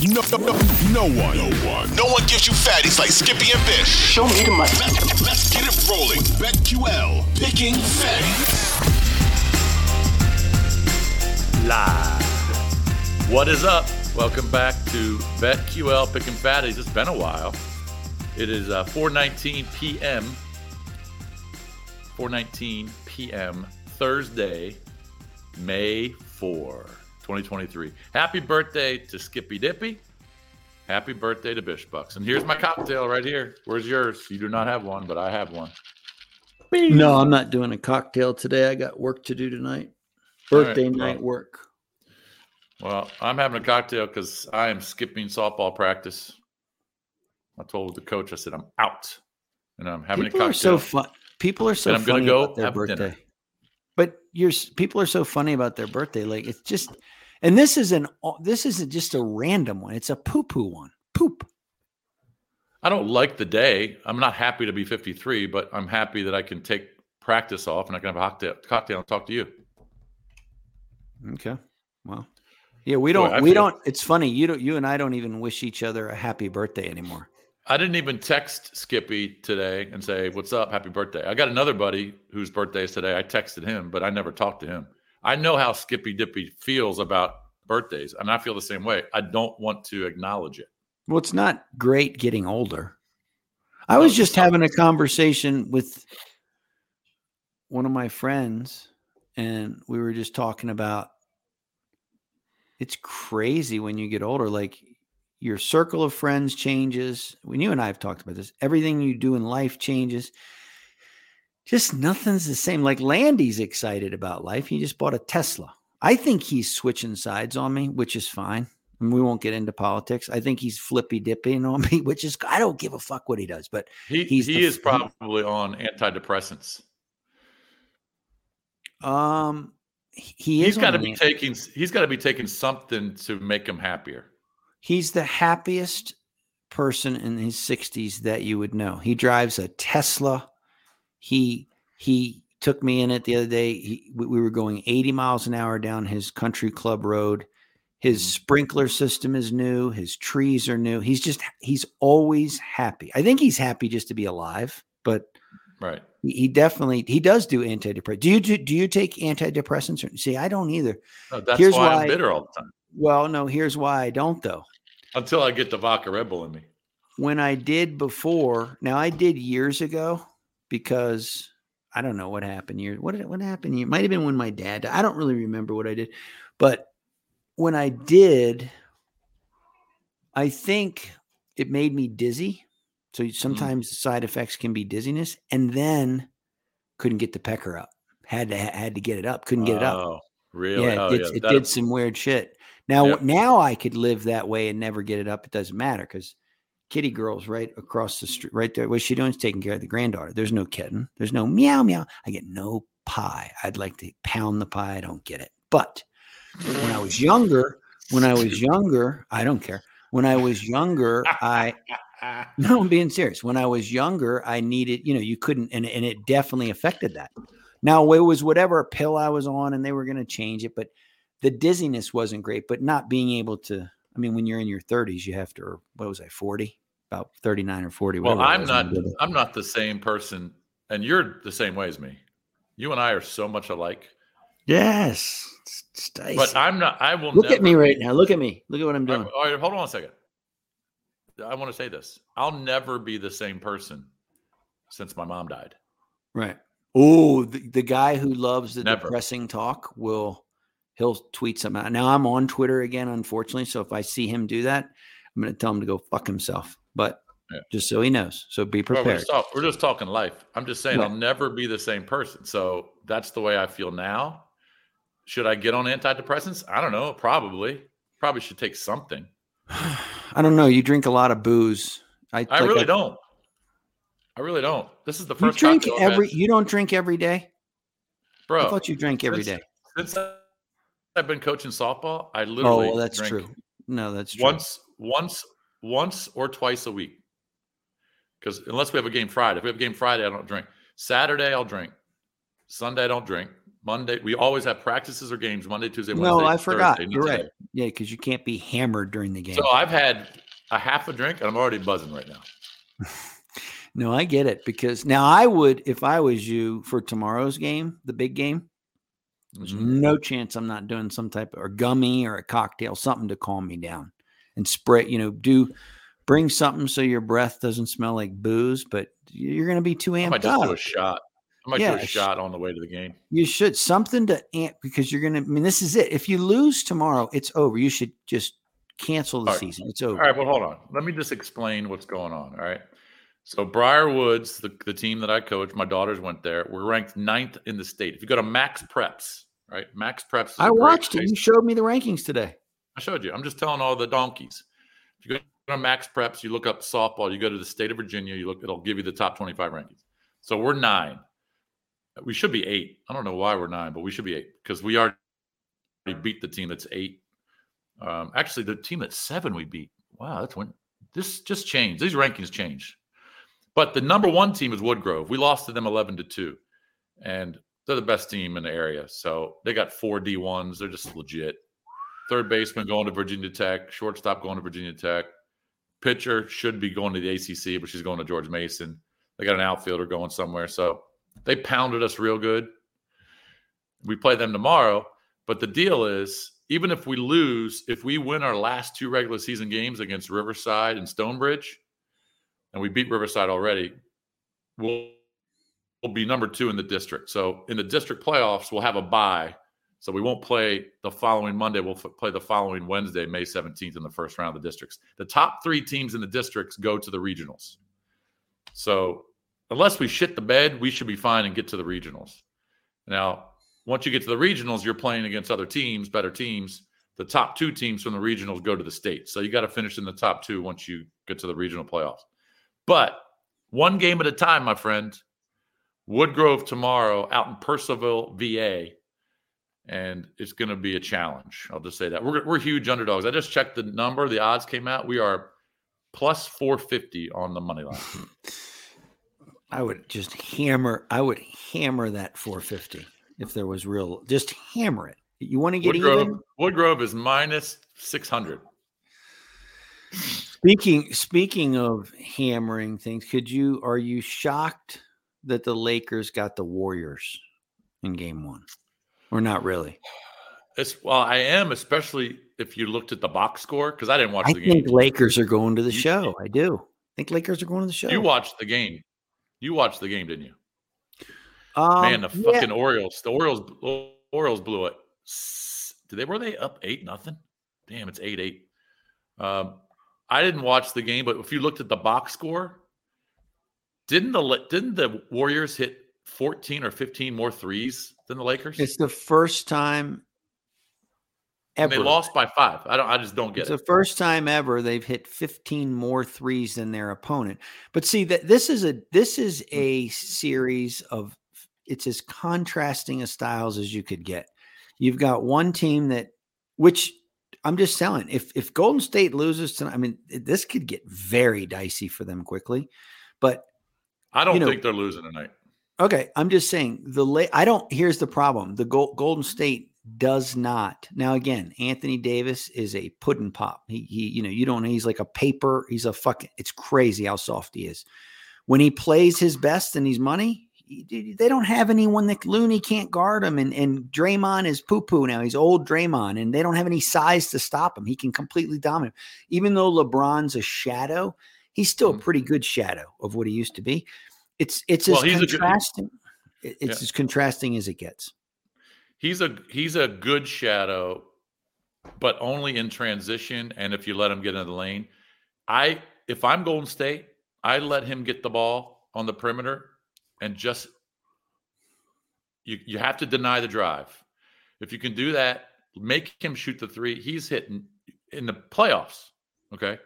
No, no, no, no one, no one, no one gives you fatties like Skippy and Bish. Show me the money. Let's, let's get it rolling. BetQL, picking fatties. Live. What is up? Welcome back to BetQL Picking Fatties. It's been a while. It is uh, 4:19 p.m. 4:19 p.m. Thursday, May 4, 2023. Happy birthday to Skippy Dippy. Happy birthday to Bish Bucks. And here's my cocktail right here. Where's yours? You do not have one, but I have one. No, I'm not doing a cocktail today. I got work to do tonight. Birthday well. night work. Well, I'm having a cocktail because I am skipping softball practice. I told the coach, I said, I'm out. And I'm having People a are cocktail. so fun. People are so And I'm gonna funny go about their have dinner. birthday. But you're people are so funny about their birthday. Like it's just, and this is an this isn't just a random one. It's a poo poo one. Poop. I don't like the day. I'm not happy to be 53, but I'm happy that I can take practice off and I can have a cocktail, cocktail and talk to you. Okay. Well, yeah, we don't. I we feel- don't. It's funny. You don't. You and I don't even wish each other a happy birthday anymore. I didn't even text Skippy today and say, What's up? Happy birthday. I got another buddy whose birthday is today. I texted him, but I never talked to him. I know how Skippy Dippy feels about birthdays, and I feel the same way. I don't want to acknowledge it. Well, it's not great getting older. I was just having a conversation with one of my friends, and we were just talking about it's crazy when you get older. Like your circle of friends changes. When you and I have talked about this, everything you do in life changes. Just nothing's the same. Like Landy's excited about life. He just bought a Tesla. I think he's switching sides on me, which is fine. And we won't get into politics. I think he's flippy dipping on me, which is I don't give a fuck what he does. But He He's he is probably on antidepressants. um, he- he He's got to be taking he's got to be taking something to make him happier. He's the happiest person in his 60s that you would know. He drives a Tesla. He he took me in it the other day. He, we, we were going 80 miles an hour down his country club road. His Mhm. sprinkler system is new. His trees are new. He's just he's always happy. I think he's happy just to be alive, but Right. he- he definitely he does do antidepressants. Do you do, do you take antidepressants? Or, see, I don't either. No, that's Here's why, why- I'm bitter all the time. Well, no, here's why I don't though. Until I get the vodka Red Bull in me. when I did before, now I did years ago because I don't know what happened here. What did what happened? It might have been when my dad. died. I don't really remember what I did, but when I did, I think it made me dizzy. So mm. sometimes the side effects can be dizziness, and then couldn't get the pecker up. Had to had to get it up. Couldn't get it up. Oh, really? Yeah, oh, it, did, yeah. it did some weird shit. Now, Yep. now I could live that way and never get it up. It doesn't matter because Kitty Girl's right across the street, right there. What's she doing? She's taking care of the granddaughter. There's no kitten. There's no meow meow. I get no pie. I'd like to pound the pie. I don't get it. But when I was younger, when I was younger, I don't care. When I was younger, I no, I'm being serious. When I was younger, I needed, you know, you couldn't, and, and it definitely affected that. Now it was whatever pill I was on, and they were going to change it, but the dizziness wasn't great. But not being able to, I mean, when you're in your 30s, you have to, or what was I, 40, about 39 or 40. well, I'm was when I not. I'm not the same person, and you're the same way as me. You and I are so much alike. Yes. But I'm not. I will Look at me be- right now. Look at me. Look at what I'm doing. all right, hold on a second. I want to say this. I'll never be the same person since my mom died. Right. Oh, the, the guy who loves the Never. depressing talk will he'll tweet something out. Now I'm on Twitter again, unfortunately. So if I see him do that, I'm going to tell him to go fuck himself. But Yeah. just so he knows, so be Well, we're, prepared. just talk, we're just talking life. I'm just saying. I'll never be the same person. So that's the way I feel now. Should I get on antidepressants? I don't know. Probably. Probably should take something. I don't know. You drink a lot of booze. I, I like really I- don't. I really don't. This is the You first drink I've had- every. You don't drink every day. bro. I thought you drank every since- day. Since I've been coaching softball, I Oh, literally well, that's true. No, that's true. once, once, once or twice a week. Because unless we have a game Friday, if we have a game Friday, I don't drink. Saturday, I'll drink. Sunday, I don't drink. Monday. We always have practices or games Monday, Tuesday, Wednesday. No, I forgot. Thursday, You're right. Yeah, because you can't be hammered during the game. So I've had a half a drink and I'm already buzzing right now. no, I get it because now I would, if I was you for tomorrow's game, the big game, there's Mhm. no chance I'm not doing some type of or gummy or a cocktail, something to calm me down and spray, you know, do bring something so your breath doesn't smell like booze, but you're going to be too amped I might just do a shot. I might Yeah, do a sh- shot on the way to the game. You should something to amp because you're going to, I mean, this is it. If you lose tomorrow, it's over. You should just cancel the All right. season. It's over. All right, well, hold on. Let me just explain what's going on. All right. So Briar Woods, the, the team that I coach, my daughters went there. We're ranked ninth in the state. If you go to Max Preps, right? Max Preps. I watched it. You showed me the rankings today. I showed you. I'm just telling all the donkeys. If you go to Max Preps, you look up softball, you go to the state of Virginia, you look, it'll give you the top 25 rankings. So we're nine. We should be eight. I don't know why we're nine, but we should be eight because we already beat the team that's eight. Um, actually, the team that's seven we beat. Wow, that's when this just changed. These rankings changed. But the number one team is Woodgrove. We lost to them 11 to 2. And they're the best team in the area. So they got four D1s. They're just legit third baseman going to Virginia Tech, shortstop going to Virginia Tech, pitcher should be going to the ACC, but she's going to George Mason. They got an outfielder going somewhere, so they pounded us real good. We play them tomorrow, but the deal is, even if we lose, if we win our last two regular season games against Riverside and Stonebridge, and we beat Riverside already, we'll, we'll be number two in the district. So in the district playoffs, we'll have a bye so we won't play the following Monday. We'll f- play the following Wednesday, May 17th, in the first round of the districts. The top three teams in the districts go to the regionals. So unless we shit the bed, we should be fine and get to the regionals. Now, once you get to the regionals, you're playing against other teams, better teams. The top two teams from the regionals go to the state. So you got to finish in the top two once you get to the regional playoffs. But one game at a time, my friend. Woodgrove tomorrow out in Purcellville, VA and it's going to be a challenge. I'll just say that we're we're huge underdogs. I just checked the number; the odds came out. We are plus four fifty on the money line. I would just hammer. I would hammer that 450 if there was real. Just hammer it. You want to get Woodgrove, even. Woodgrove is minus six hundred. Speaking speaking of hammering things, could you are you shocked that the Lakers got the Warriors in game one? Or not really? It's well, I am, especially if you looked at the box score because I didn't watch I the game. I think Lakers are going to the You- show. I do. I think Lakers are going to the show. You watched the game. You watched the game, didn't you? um, Man, the yeah. fucking Orioles. The Orioles. Orioles blew it. Did they? Were they up eight nothing? Damn, it's eight eight. Um, I didn't watch the game, but if you looked at the box score, didn't the didn't the Warriors hit fourteen or fifteen more threes than the Lakers? It's the first time and ever. they lost by five. I don't. I just don't get It's it. It's the first time ever they've hit 15 more threes than their opponent. But see that this is a this is a series of it's as contrasting a styles as you could get. You've got one team that which I'm just telling if if Golden State loses tonight, I mean this could get very dicey for them quickly. But I don't you know- think they're losing tonight. Okay, I'm just saying the late. I don't. Here's the problem: the Gol- Golden State does not. Now, again, Anthony Davis is a pudding pop. He, he, you know, you don't. He's like a paper. He's a fucking. It's crazy how soft he is. When he plays his best and he's money, he- they don't have anyone that Looney can't guard him. And and Draymond is poo poo now. He's old Draymond, and they don't have any size to stop him. He can completely dominate. Even though LeBron's a shadow, he's still a Mhm. pretty good shadow of what he used to be. It's it's Well, as a good- contrasting. it's Yeah. as contrasting as it gets. He's a he's a good shadow, but only in transition and if you let him get into the lane. I if I'm Golden State, I let him get the ball on the perimeter and just you you have to deny the drive. If you can do that, make him shoot the three. He's hitting in the playoffs. Okay.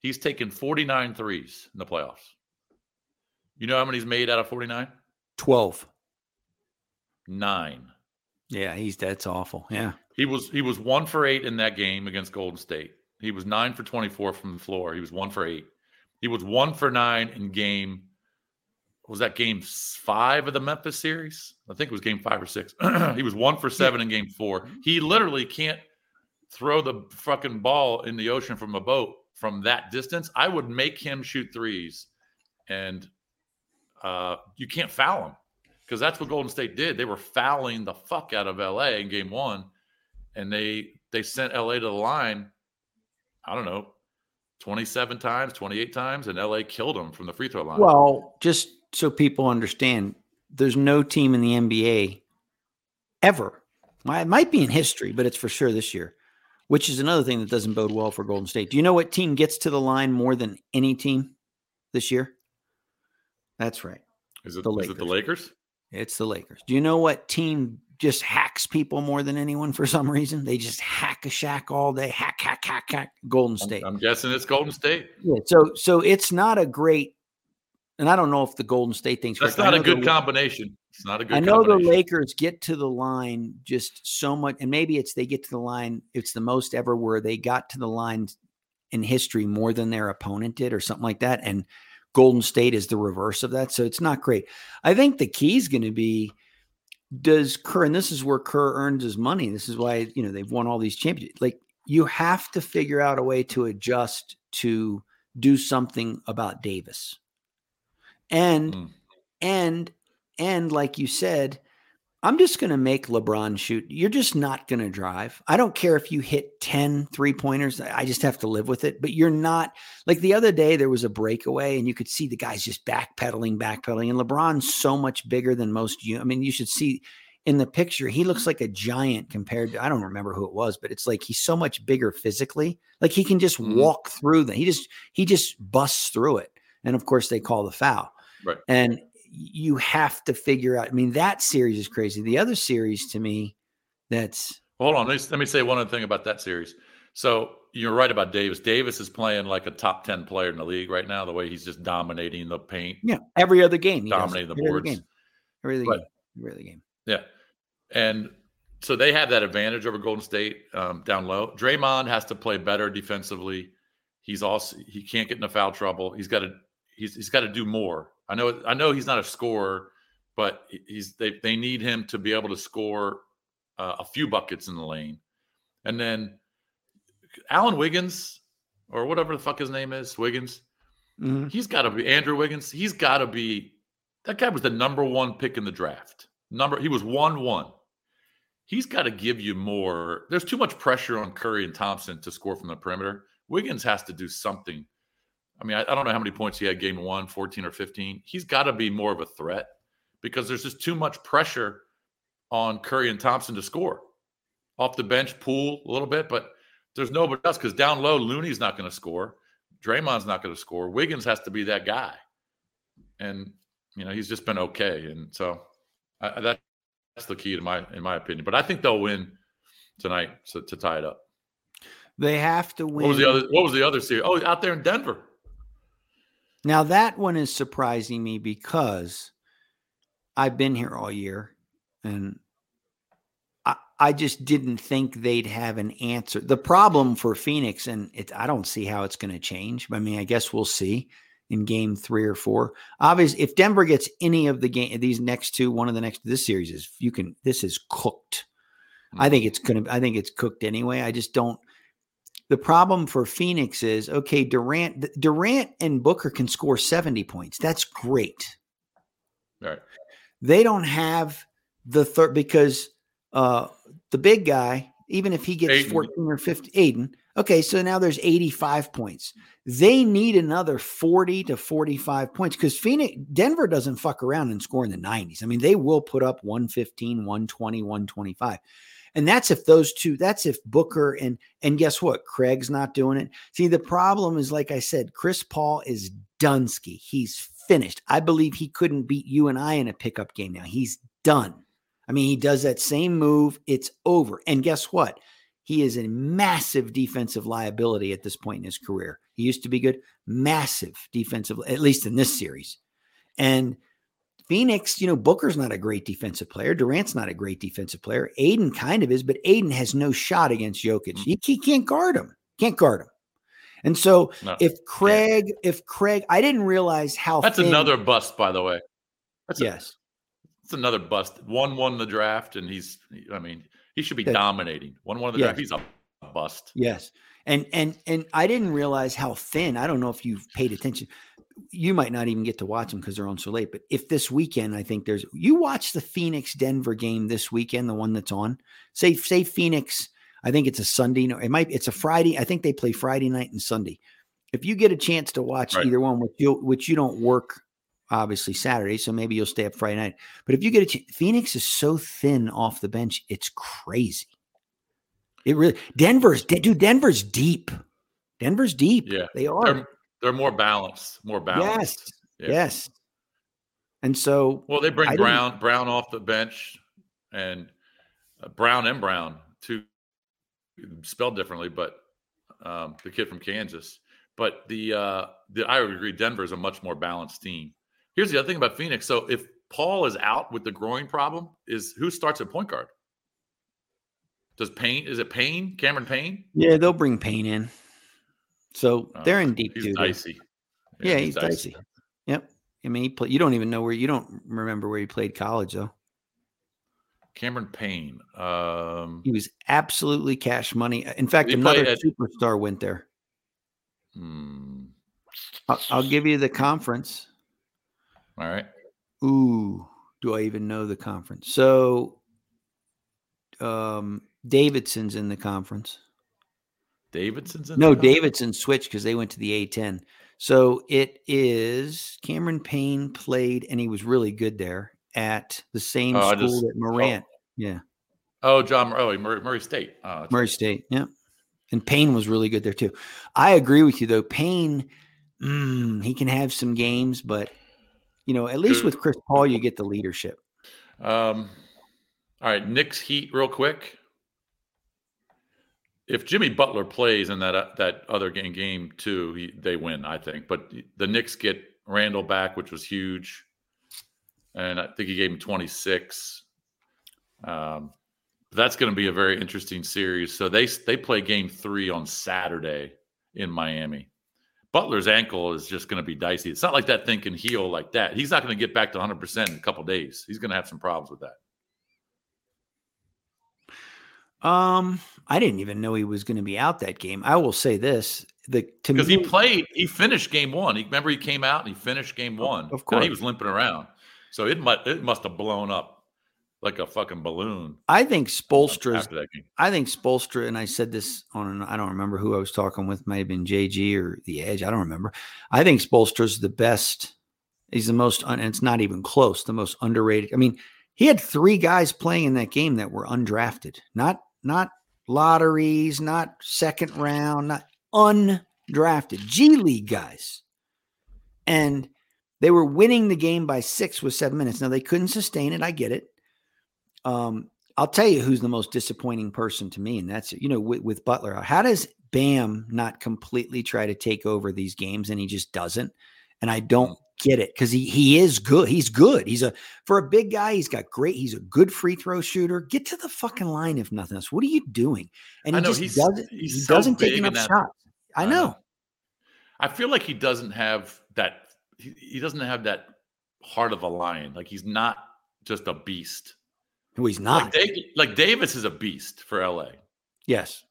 He's taken 49 threes in the playoffs. You know how many he's made out of 49? 12. Nine. Yeah, he's that's awful. Yeah. He was he was one for eight in that game against Golden State. He was nine for twenty four from the floor. He was one for eight. He was one for nine in game was that game five of the Memphis series? I think it was game five or six. he was one for seven in game four. He literally can't throw the fucking ball in the ocean from a boat from that distance. I would make him shoot threes, and uh, you can't foul them because that's what Golden State did. They were fouling the fuck out of LA in game one, and they they sent LA to the line. I don't know, 27 times, 28 times, and LA killed them from the free throw line. Well, just so people understand, there's no team in the NBA ever. It might be in history, but it's for sure this year, which is another thing that doesn't bode well for Golden State. Do you know what team gets to the line more than any team this year? That's right. Is it the is it the Lakers? It's the Lakers. Do you know what team just hacks people more than anyone for some reason? They just hack a Shaq all day. Hack, hack, hack, hack. Golden State. I'm, I'm guessing it's Golden State. Yeah. So so it's not a great and I don't know if the Golden State thing's That's correct. not a good combination. It's not a good I know the. Lakers get to the line just so much, and maybe it's they get to the line. It's the most ever where they got to the line in history more than their opponent did, or something like that. And Golden State is the reverse of that, so it's not great. I think the key is going to be does Kerr, and this is where Kerr earns his money. This is why you know they've won all these championships. Like you have to figure out a way to adjust to do something about Davis, and Mm. and and like you said, I'm just going to make LeBron shoot. You're just not going to drive. I don't care if you hit 10 three pointers. I just have to live with it. But you're not like the other day, there was a breakaway and you could see the guys just backpedaling, backpedaling. And LeBron's so much bigger than most you. I mean, you should see in the picture, he looks like a giant compared to, I don't remember who it was, but it's like he's so much bigger physically. Like he can just Mhm. walk through them. He just, he just busts through it. And of course, they call the foul. Right. And you have to figure out. I mean, that series is crazy. The other series to me, that's Hold on. Let me, let me say one other thing about that series. So you're right about Davis. Davis is playing like a top 10 player in the league right now, the way he's just dominating the paint. yeah. Every other game, he Dominating the Every other boards. game. Every other But- game. Every other game. Yeah. And so they have that advantage over Golden State um, down low. Draymond has to play better defensively. He's also he can't get into foul trouble. He's got to he's he's got to do more. I know I know he's not a scorer, but he's they they need him to be able to score uh, a few buckets in the lane. And then Alan Wiggins or whatever the fuck his name is, Wiggins. Mhm. He's got to be Andrew Wiggins. He's got to be that guy was the number one pick in the draft. Number he was one one. He's got to give you more. There's too much pressure on Curry and Thompson to score from the perimeter. Wiggins has to do something. I mean, I, I don't know how many points he had game one, 14 or 15. He's got to be more of a threat because there's just too much pressure on Curry and Thompson to score. Off the bench, Poole a little bit, but there's nobody else because down low, Looney's not going to score. Draymond's not going to score. Wiggins has to be that guy, and you know he's just been okay. And so I, that, that's the key to my in my opinion. But I think they'll win tonight to, to tie it up. They have to win. What was the other? What was the other series? Oh, out there in Denver. Now that one is surprising me because I've been here all year and I, I just didn't think they'd have an answer. The problem for Phoenix, and it, I don't see how it's going to change. I mean, I guess we'll see in game three or four. Obviously, if Denver gets any of the game, these next two, one of the next, this series is, you can, this is cooked. I mm-hmm. think it's going to, I think it's cooked anyway. I just don't, the problem for Phoenix is okay, Durant Durant and Booker can score 70 points. That's great. Right. They don't have the third because uh the big guy, even if he gets Ayton. 14 or 50, Ayton. Okay, so now there's 85 points. They need another 40 to 45 points because Phoenix Denver doesn't fuck around and score in the 90s. I mean, they will put up 115, 120, 125. And that's if those two, that's if Booker and and guess what? Craig's not doing it. See, the problem is, like I said, Chris Paul is Dunsky. He's finished. I believe he couldn't beat you and I in a pickup game now. He's done. I mean, he does that same move, it's over. And guess what? He is a massive defensive liability at this point in his career. He used to be good, massive defensive, at least in this series. And Phoenix, you know, Booker's not a great defensive player. Durant's not a great defensive player. Ayton kind of is, but Ayton has no shot against Jokic. Mm. He, he can't guard him. Can't guard him. And so No, if Craig, if Craig, I didn't realize how that's thin- another bust, by the way. That's a- yes. It's another bust. One won the draft, and he's. I mean, he should be Yeah. dominating. One won the Yeah. draft. He's a bust. Yes. And and and I didn't realize how thin. I don't know if you've paid attention. You might not even get to watch them because they're on so late. But if this weekend, I think there's you watch the Phoenix Denver game this weekend, the one that's on. Say say Phoenix. I think it's a Sunday. No, it might. It's a Friday. I think they play Friday night and Sunday. If you get a chance to watch Right. either one, which you which you don't work obviously Saturday, so maybe you'll stay up Friday night. But if you get a chance, Phoenix is so thin off the bench, it's crazy. It really Denver's de- dude. Denver's deep. Denver's deep. Yeah, they are. They're, they're more balanced. More balanced. yes, Yeah. yes. And so Well, they bring I didn't- Brown Brown off the bench, and uh, Brown and Brown, two spelled differently, but um, the kid from Kansas. But the uh, the I would agree, Denver is a much more balanced team. Here's the other thing about Phoenix. So if Paul is out with the groin problem, is who starts at point guard? Does Payne? Is it Payne? Cameron Payne? yeah, they'll bring Payne in. So Oh, they're in deep He's too. dicey. Yeah, he's dicey. Yep. I mean, he play, you don't even know where you don't remember where he played college though. Cameron Payne. Um, He was absolutely cash money. In fact, another at- superstar went there. hmm, I'll, I'll give you the conference. all right. Ooh, do I even know the conference? So, um, Davidson's in the conference. Davidson's in No? Davidson switched because they went to the A10. So it is Cameron Payne played, and he was really good there at the same Oh, school just- that Morant. yeah, Oh, John. Oh, Murray, Murray State. Oh, Murray State. Yeah, and Payne was really good there too. I agree with you though. Payne, mm, he can have some games, but you know, at least with Chris Paul, you get the leadership. Um, all right, Knicks Heat, real quick. If Jimmy Butler plays in that uh, that other game, game two, he, they win, I think. But the Knicks get Randle back, which was huge, and I think he gave him twenty six. Um, that's going to be a very interesting series. So they they play game three on Saturday in Miami. Butler's ankle is just going to be dicey. It's not like that thing can heal like that. He's not going to get back to 100% in a couple days. He's going to have some problems with that. Um, I didn't even know he was going to be out that game. I will say this: the Because he played, he finished game one. He remember he came out and he finished game one. of Now, course. he was limping around, so it must it must have blown up like a fucking balloon I think Spoelstra's after that game. I think Spoelstra, and I said this on, an, I don't remember who I was talking with, might have been JG or The Edge. I don't remember. I think Spoelstra's the best. He's the most, un, and it's not even close, the most underrated. I mean, he had three guys playing in that game that were undrafted, not, not lotteries, not second round, not undrafted, G League guys. And they were winning the game by six with seven minutes. Now they couldn't sustain it. I get it. Um, I'll tell you who's the most disappointing person to me, and that's you know with, with Butler. How does Bam not completely try to take over these games, and he just doesn't? And I don't get it because he he is good. He's good. He's a for a big guy. He's got great. He's a good free throw shooter. Get to the fucking line if nothing else. What are you doing? And he know, just doesn't. he so doesn't take enough that- shots. I I know. I feel like he doesn't have that. He, he doesn't have that heart of a lion. Like he's not just a beast. No, he's Like, not. Like Davis is a beast for LA. yes.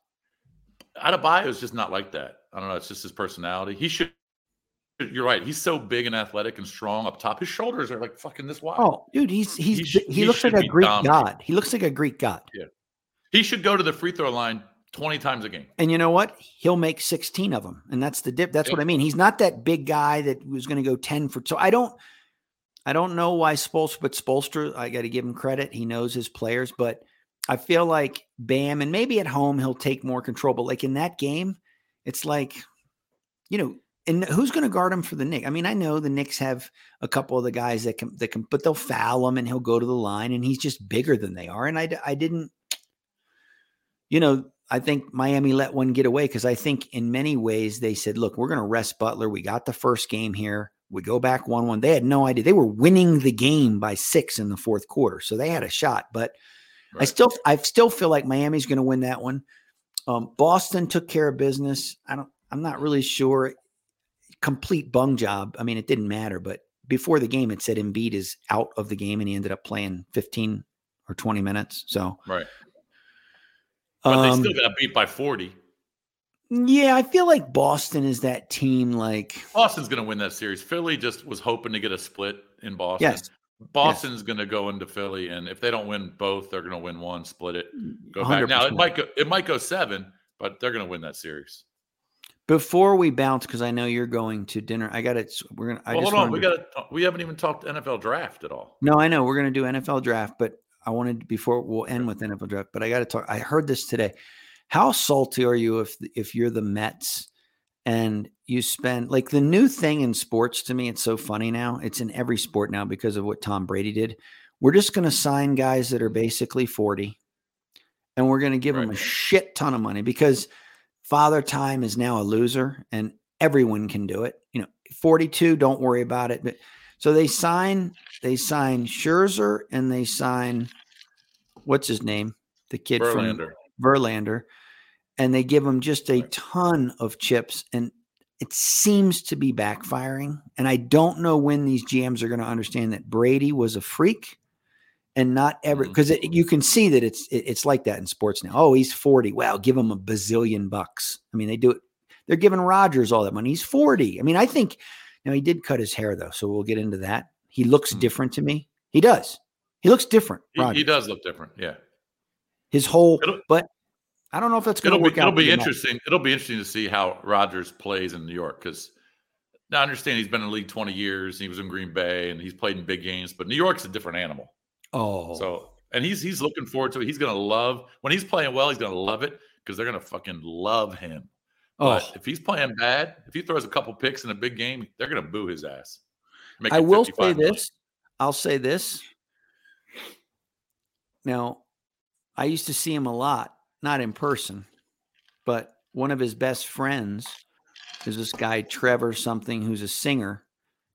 Adebayo is just not like that. I don't know. It's just his personality. He should. You're right. He's so big and athletic and strong up top. His shoulders are like fucking this wide. Oh, dude, he's he's He he, sh- he looks like a Greek dominant. god. He looks like a Greek god. Yeah. He should go to the free throw line 20 times a game. And you know what? He'll make 16 of them. And that's the dip. That's what I mean. He's not that big guy that was going to go 10 for. So I don't, I don't know why Spolster, but Spoelstra, I got to give him credit. He knows his players, but I feel like Bam, and maybe at home he'll take more control. But like in that game, it's like, you know, and who's going to guard him for the Knicks? I mean, I know the Knicks have a couple of the guys that can, that can, but they'll foul him and he'll go to the line and he's just bigger than they are. And I I didn't, you know, I think Miami let one get away because I think in many ways they said, look, we're going to rest Butler. We got the first game here. We go back 1 1. They had no idea. They were winning the game by six in the fourth quarter. So they had a shot. But I still I still feel like Miami's going to win that one. Um, Boston took care of business. I don't I'm not really sure. Complete bung job. I mean, it didn't matter, but before the game, it said Embiid is out of the game, and he ended up playing 15 or 20 minutes. So, right. But um, they still got beat by 40. yeah, I feel like Boston is that team. Like, Boston's going to win that series. Philly just was hoping to get a split in Boston. yes, Boston's going to go into Philly, and if they don't win both, they're going to win one, split it, go back. Now it might go, it might go seven, but they're going to win that series. Before we bounce, because I know you're going to dinner, I got it. We're gonna. I well, just hold on, we got we haven't even talked NFL draft at all. No, I know we're going to do NFL draft, but I wanted before we'll end with NFL draft. But I got to talk. I heard this today. How salty are you if if you're the Mets and you spend like the new thing in sports to me? It's so funny now. It's in every sport now because of what Tom Brady did. We're just going to sign guys that are basically forty, and we're going to give them a shit ton of money because Father Time is now a loser, and everyone can do it. You know, forty-two. Don't worry about it. But so they sign they sign Scherzer and they sign what's his name, the kid Verlander. from Verlander, and they give him just a ton of chips, and it seems to be backfiring. And I don't know when these GMs are going to understand that Brady was a freak. And not ever because you can see that it's it- it's like that in sports now. Oh, he's forty. Wow, give him a bazillion bucks. I mean, they do it. They're giving Rodgers all that money. He's forty. I mean, I think now he did cut his hair though, so we'll get into that. He looks Mhm. different to me. He does. He looks different. He, he does look different. Yeah, His whole, It'll- but I don't know if that's going to be work out. it'll be interesting. It'll be interesting to see how Rodgers plays in New York because I understand he's been in the league twenty years. He was in Green Bay and he's played in big games, but New York's a different animal. Oh, So and he's he's looking forward to it. He's gonna love when he's playing well. He's gonna love it because they're gonna fucking love him. But oh, if he's playing bad, if he throws a couple picks in a big game, they're gonna boo his ass. I will say 55 million. this. I'll say this. Now, I used to see him a lot, not in person, but one of his best friends is this guy Trevor something, who's a singer,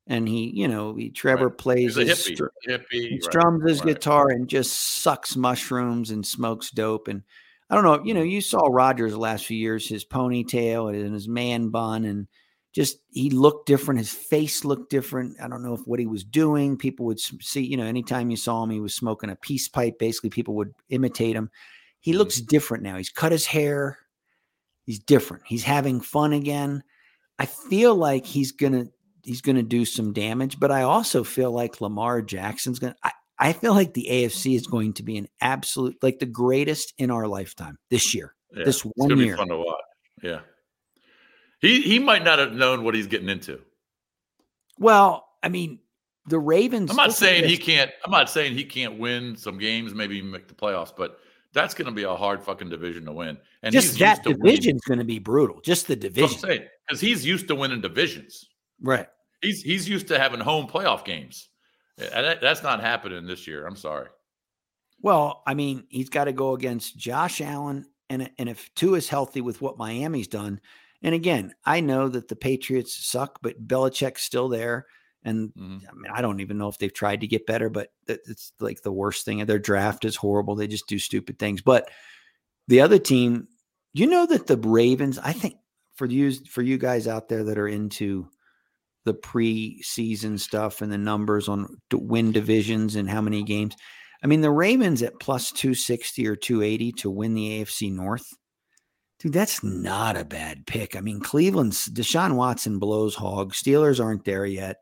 and he, you know, he, Trevor plays his hippie. str- hippie. He right, strums his right. guitar and just sucks mushrooms and smokes dope. And I don't know, you know, you saw Rodgers the last few years, his ponytail and his man bun, and just he looked different. His face looked different. I don't know if what he was doing. People would see, you know, anytime you saw him, he was smoking a peace pipe. Basically, people would imitate him. He Mhm. looks different now. He's cut his hair. He's different. He's having fun again. I feel like he's gonna he's gonna do some damage, but I also feel like Lamar Jackson's gonna. I, I feel like the AFC is going to be an absolute like the greatest in our lifetime this year. Yeah, this one year. be fun to watch. Yeah, he he might not have known what he's getting into. Well, I mean, the Ravens. I'm not saying he can't. I'm not saying he can't win some games, maybe make the playoffs, but that's going to be a hard fucking division to win. And Just that to division's going to be brutal. Just the That's what I'm division, because he's used to winning divisions. Right? He's he's used to having home playoff games. That- that's not happening this year. I'm sorry. Well, I mean, he's got to go against Josh Allen, and and if Tua is healthy with what Miami's done, and again, I know that the Patriots suck, but Belichick's still there, and Mhm. I mean, I don't even know if they've tried to get better, but it's like the worst thing. Of their draft is horrible. They just do stupid things. But the other team, you know that the Ravens, I think for you for you guys out there that are into the preseason stuff and the numbers on win divisions and how many games. I mean, the Ravens at plus 260 or 280 to win the AFC North. Dude, that's not a bad pick. I mean, Cleveland's Deshaun Watson blows hog. Steelers aren't there yet.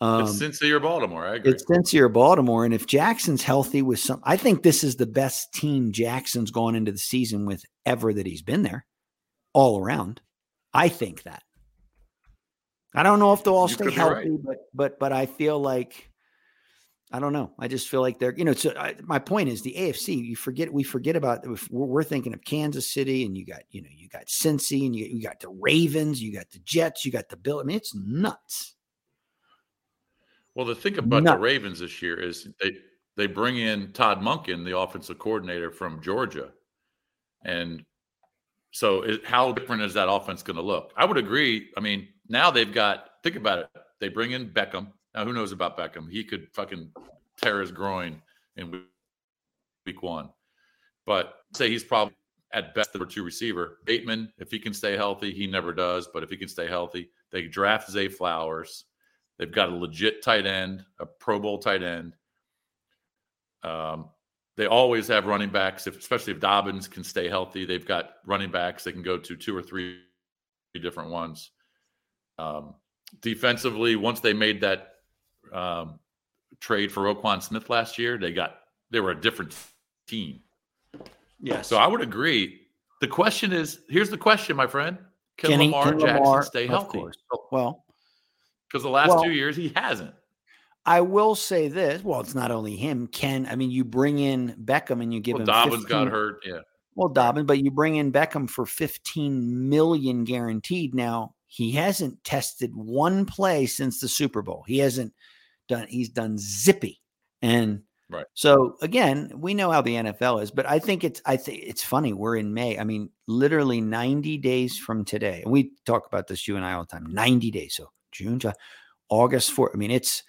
Um, it's Cincy or Baltimore. I agree. it's Cincy or Baltimore. And if Jackson's healthy with some, I think this is the best team Jackson's gone into the season with ever that he's been there all around. I think that. I don't know if they'll all You stay healthy, right. but but but I feel like I don't know. I just feel like they're you know. So I, my point is the AFC. You forget we forget about we're, we're thinking of Kansas City, and you got you know you got Cincy, and you you got the Ravens, you got the Jets, you got the Bill. I mean, it's nuts. Well, the thing about No. the Ravens this year is they they bring in Todd Monken, the offensive coordinator from Georgia, and so it, how different is that offense going to look? I would agree. I mean, now they've got think about it. They bring in Beckham. Now, who knows about Beckham? He could fucking tear his groin in week- one, but say he's probably at best the number two receiver. Bateman, if he can stay healthy, he never does, but if he can stay healthy, they draft Zay Flowers. They've got a legit tight end, a Pro Bowl tight end. Um, they always have running backs, if, especially if Dobbins can stay healthy. They've got running backs they can go to two or three different ones. Um, defensively, once they made that um, trade for Roquan Smith last year, they got they were a different team. Yes. So I would agree. The question is, here's the question, my friend: Can, Can he- Lamar can Jackson Lamar- stay of healthy? course. well, Because the last Well- two years he hasn't. I will say this. Well, it's not only him. Ken, I mean, you bring in Beckham and you give Well, him Dobbins 15 got hurt. Yeah. Well, Dobbin, but you bring in Beckham for 15 million guaranteed. Now, he hasn't tested one play since the Super Bowl. He hasn't done, he's done zippy. And Right. so again, we know how the NFL is, but I think it's I think it's funny. We're in May. I mean, literally 90 days from today. And we talk about this, you and I all the time. 90 days. So June, July, August 4. I mean, it's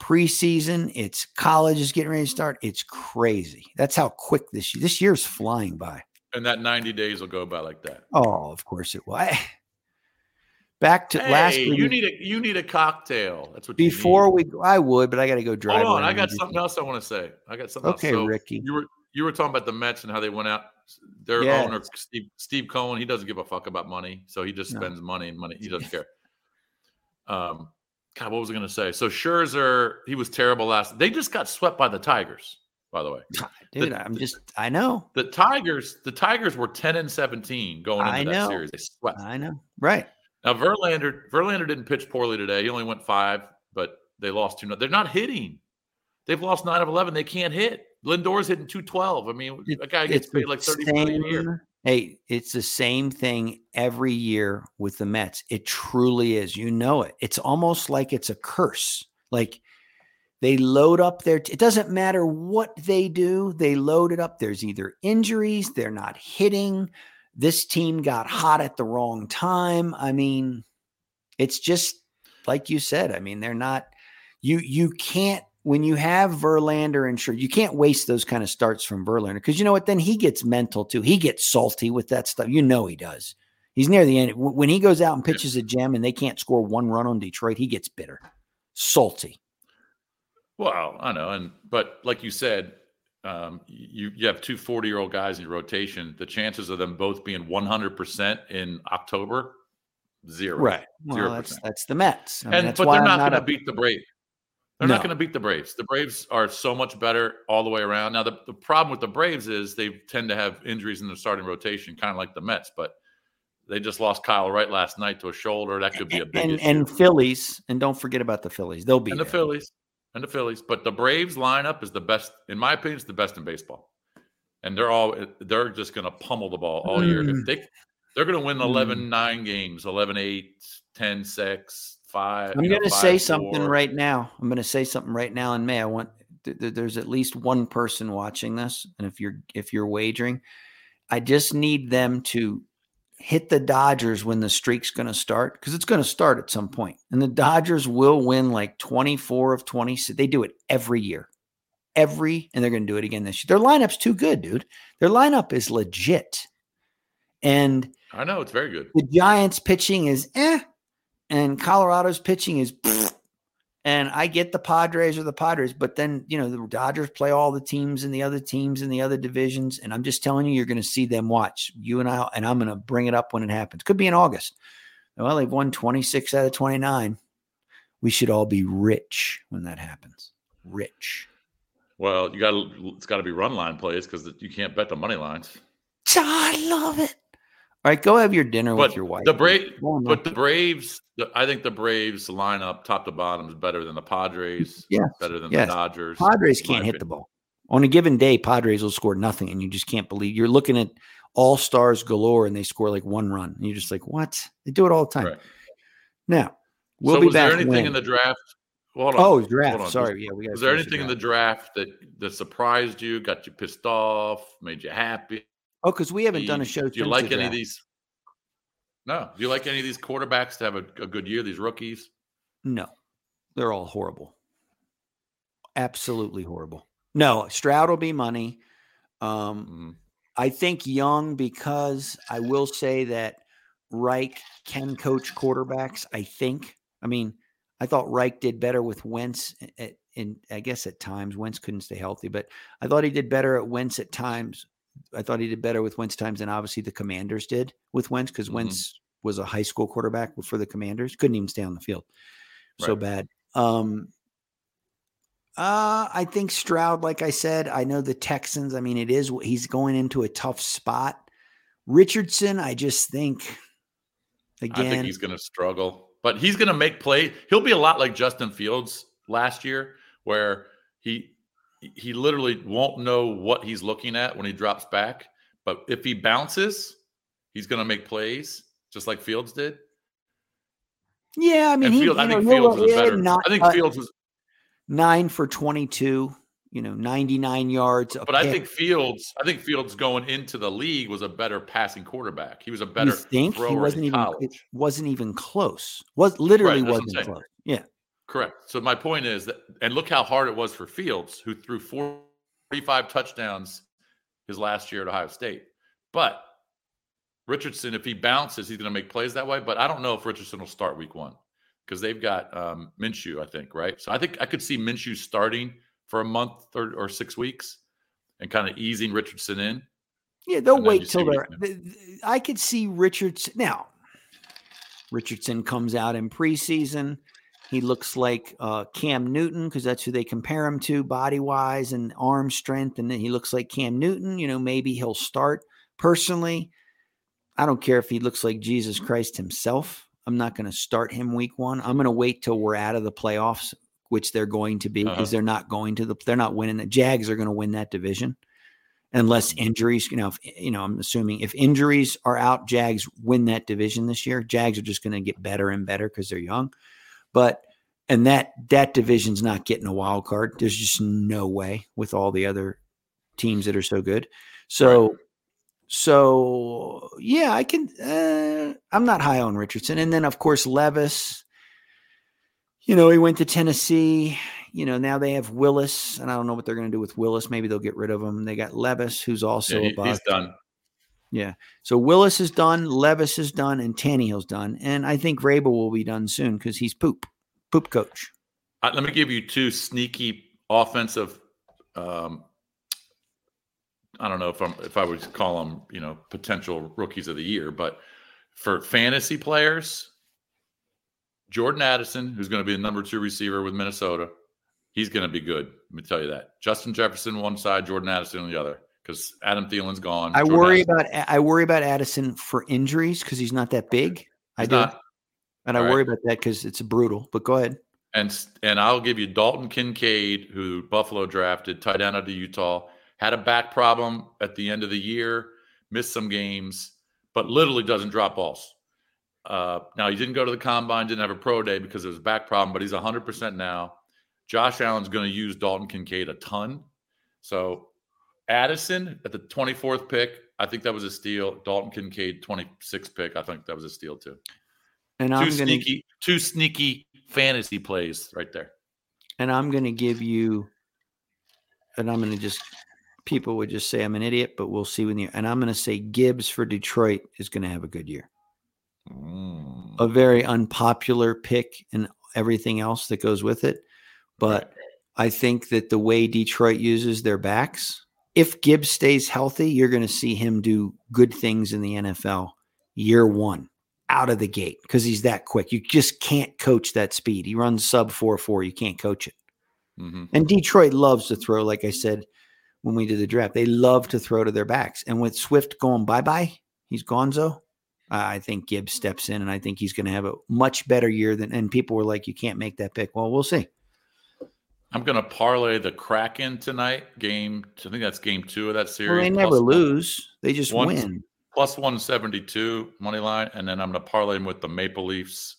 preseason, it's college is getting ready to start. It's crazy. That's how quick this year. This year's flying by. And that 90 days will go by like that. Oh, of course it will. I- Back to Hey, last you need a you need a cocktail. That's what you before we. I would, but I got to go drive. Hold on, I got something else I want to say. I got something Okay, else. So Ricky. You were you were talking about the Mets and how they went out. Their Yes. owner Steve Steve Cohen, he doesn't give a fuck about money, so he just No. spends money and money. He doesn't care. Um, God, what was I going to say? So Scherzer, he was terrible last. They just got swept by the Tigers. By the way, Dude, the- I'm just. I know. the Tigers, the Tigers were ten and seventeen going into that series. They swept. I know. Right. Now Verlander, Verlander didn't pitch poorly today. He only went five, but they lost two. They're not hitting. They've lost nine of eleven. They can't hit. Lindor's hitting two twelve. I mean, It- a guy gets paid like thirty million a year. Hey, it's the same thing every year with the Mets. It truly is. You know it. It's almost like it's a curse. Like they load up their. It doesn't matter what they do. They load it up. There's either injuries. They're not hitting. This team got hot at the wrong time. I mean, it's just like you said. I mean, they're not. You you can't when you have Verlander and sure you can't waste those kind of starts from Verlander because you know what? Then he gets mental too. He gets salty with that stuff. You know he does. He's near the end. When he goes out and pitches a gem and they can't score one run on Detroit, he gets bitter, salty. Well, I know, and but like you said, um, you you have two 40 year old guys in your rotation. The chances of them both being 100 percent in October, zero. Well, Zero that's percent. that's the Mets. I mean, and that's but why they're I'm not, going to a- beat the Braves. They're not going to beat the Braves. The Braves are so much better all the way around. Now, the, the problem with the Braves is they tend to have injuries in the starting rotation, kind of like the Mets. But they just lost Kyle Wright last night to a shoulder. That could be a big and issue. and Phillies, and don't forget about the Phillies. They'll be and the. Phillies, and the Phillies. But the Braves lineup is the best, in my opinion, it's the best in baseball. And they're all they're just going to pummel the ball all year. Mm. If they they're going to win 11-9 games, 11-8, 10-6, 5. I'm you know, going to say 5-4. something right now. I'm going to say something right now in May. I want th- th- there's at least one person watching this, and if you're if you're wagering, I just need them to hit the Dodgers when the streak's going to start because it's going to start at some point, and the Dodgers will win like 24 of 26. They do it every year, every, and they're going to do it again this year. Their lineup's too good, dude. Their lineup is legit, and I know it's very good. the Giants pitching is eh, and Colorado's pitching is, pfft. And I get the Padres or the Padres, but then you know the Dodgers play all the teams and the other teams and the other divisions, and I'm just telling you, you're going to see them watch you and I, and I'm going to bring it up when it happens. Could be in August. Well, they've won 26 out of 29. We should all be rich when that happens. Rich. Well, you got to it's got to be run line plays because you can't bet the money lines. I love it. All right, go have your dinner But with your wife. the Brave, but the Braves, I think the Braves lineup top to bottom is better than the Padres. Yeah, better than yes. the Dodgers. Padres can't hit the ball. On a given day, Padres will score nothing, and you just can't believe you're looking at all stars galore, and they score like one run, and you're just like, what? They do it all the time. Right. Now we'll so be was back. there anything when? in the draft? Well, hold on. oh hold draft? on. Sorry, yeah, we got. Was there anything in the draft that that surprised you, got you pissed off, made you happy? Oh, because we haven't Do done a show. Do you like any of these? No. Do you like any of these quarterbacks to have a, a good year? These rookies? No, they're all horrible. Absolutely horrible. No, Stroud will be money. Um, Mhm. I think Young because I will say that Reich can coach quarterbacks. I think. I mean, I thought Reich did better with Wentz. At, in I guess at times Wentz couldn't stay healthy, but I thought he did better at Wentz at times. I thought he did better with Wentz times than obviously the Commanders did with Wentz because Mhm. Wentz was a high school quarterback for the Commanders. Couldn't even stay on the field. So bad. Um, uh, I think Stroud, like I said, I know the Texans. I mean, it is he's going into a tough spot. Richardson, I just think I again. think he's going to struggle, but he's going to make play. He'll be a lot like Justin Fields last year, where he he literally won't know what he's looking at when he drops back. But if he bounces, he's going to make plays just like Fields did. yeah, I mean, he, Field, I know, think Fields was better. not- I think Fields was, nine for twenty-two. You know, ninety-nine yards. but I think Fields. I think Fields going into the league was a better passing quarterback. He was a you better think thrower he wasn't in even college. wasn't even close. Was literally Right, that's what I'm wasn't close. Yeah, Correct. So my point is that, and look how hard it was for Fields, who threw 45 touchdowns his last year at Ohio State. But Richardson, if he bounces, he's going to make plays that way. But I don't know if Richardson will start week one because they've got um, Minshew, I think, right? So I think I could see Minshew starting for a month or, or six weeks and kind of easing Richardson in. yeah. They'll And then you wait till they're. th- th- I could see Richardson now. Richardson comes out in preseason. He looks like uh, Cam Newton because that's who they compare him to, body wise and arm strength. And then he looks like Cam Newton. You know, maybe he'll start. Personally, I don't care if he looks like Jesus Christ himself. I'm not going to start him week one. I'm going to wait till we're out of the playoffs, which they're going to be because Uh-huh. they're not going to the. They're not winning. The Jags are going to win that division unless injuries. You know, if, you know, I'm assuming if injuries are out, Jags win that division this year. Jags are just going to get better and better because they're young. But and that that division's not getting a wild card. There's just no way with all the other teams that are so good. So so yeah, I can. Uh, I'm not high on Richardson, and then of course Levis. You know, he went to Tennessee. You know, now they have Willis, and I don't know what they're going to do with Willis. Maybe they'll get rid of him. They got Levis, who's also Yeah, he- he's done. Yeah. So Willis is done, Levis is done, and Tannehill's done. And I think Vrabel will be done soon because he's poop. Poop coach. Uh, let me give you two sneaky offensive. Um, I don't know if I'm if I would call them you know potential rookies of the year, but for fantasy players, Jordan Addison, who's going to be the number two receiver with Minnesota, he's going to be good. Let me tell you that. Justin Jefferson one side, Jordan Addison on the other, because Adam Thielen's gone. I Jordan worry Addison- about I worry about Addison for injuries because he's not that big. I do. not. and I All right. worry about that because it's brutal. But go ahead. And and I'll give you Dalton Kincaid, who Buffalo drafted, tight end out of Utah, had a back problem at the end of the year, missed some games, but literally doesn't drop balls. Uh, now he didn't go to the combine, didn't have a pro day because of his back problem, but he's 100% now. Josh Allen's going to use Dalton Kincaid a ton. So Addison at the 24th pick, I think that was a steal. Dalton Kincaid 26th pick, I think that was a steal too. And Two I'm gonna sneaky, two sneaky fantasy plays right there. and I'm gonna give you and I'm gonna just people would just say I'm an idiot, but we'll see when you and I'm gonna say Gibbs for Detroit is gonna have a good year. Mm. a very unpopular pick and everything else that goes with it. But I think that the way Detroit uses their backs, if Gibbs stays healthy, you're going to see him do good things in the NFL year one out of the gate because he's that quick. You just can't coach that speed. He runs sub 4 4. You can't coach it. Mhm. And Detroit loves to throw, like I said when we did the draft, they love to throw to their backs. And with Swift going bye bye, he's gonzo. I think Gibbs steps in, and I think he's going to have a much better year than. And people were like, "You can't make that pick." Well, we'll see. I'm going to parlay the Kraken tonight. Game, I think that's game two of that series. Well, they never lose; they just one- win. Plus 172 money line. And then I'm going to parlay them with the Maple Leafs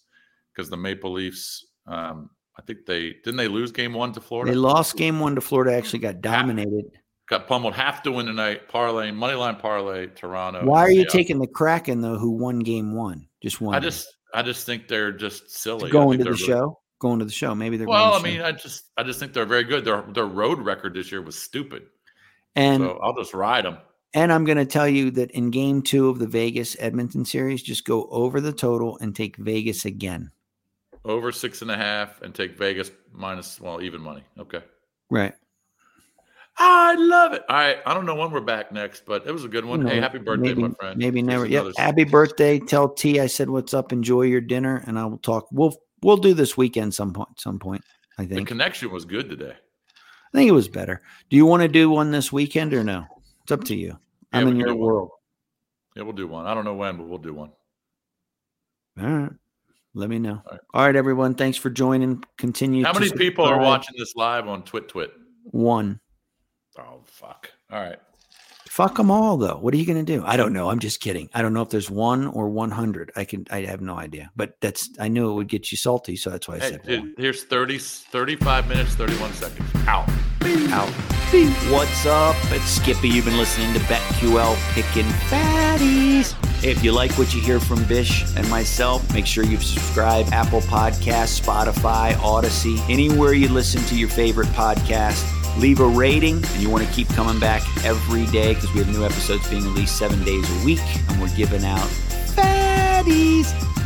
because the Maple Leafs, um, I think they didn't they lose game one to Florida? They lost game one to Florida. Actually, got dominated. Got pummeled. Have to win tonight. Parlay, money line parlay, Toronto. Why are you Yeah. taking the Kraken though? Who won game one? Just one. I just, I just think they're just silly. Going to the really- show. Going to the show. Maybe they're. Well, I going to the mean, show. I just, I just think they're very good. Their their road record this year was stupid. and so I'll just ride them. And I'm going to tell you that in game two of the Vegas Edmonton series, just go over the total and take Vegas again. over six and a half and take Vegas minus well even money. Okay. Right. I love it. All right. I don't know when we're back next, but it was a good one. No, hey, happy birthday, maybe, my friend. Maybe Here's never. Yep. Happy birthday. Tell T I said what's up. Enjoy your dinner, and I will talk. We'll we'll do this weekend some point. Some point. I think. The connection was good today. I think it was better. Do you want to do one this weekend or no? It's up to you. Yeah, I'm in your world. Yeah, we'll do one. I don't know when, but we'll do one. All right. Let me know. All right. All right, everyone. Thanks for joining. Continue. How many people are watching this live on Twit Twit? One. Oh fuck. All right. Fuck them all, though. What are you going to do? I don't know. I'm just kidding. I don't know if there's one or 100. I can. I have no idea. But that's. I knew it would get you salty, so that's why I Hey, said dude, here's 30, 35 minutes, 31 seconds. Out. out. What's up? It's Skippy. You've been listening to BetQL Picking Fatties. If you like what you hear from Bish and myself, make sure you subscribe Apple Podcasts, Spotify, Audacy, anywhere you listen to your favorite podcast leave a rating, and you want to keep coming back every day because we have new episodes being released seven days a week, and we're giving out fatties.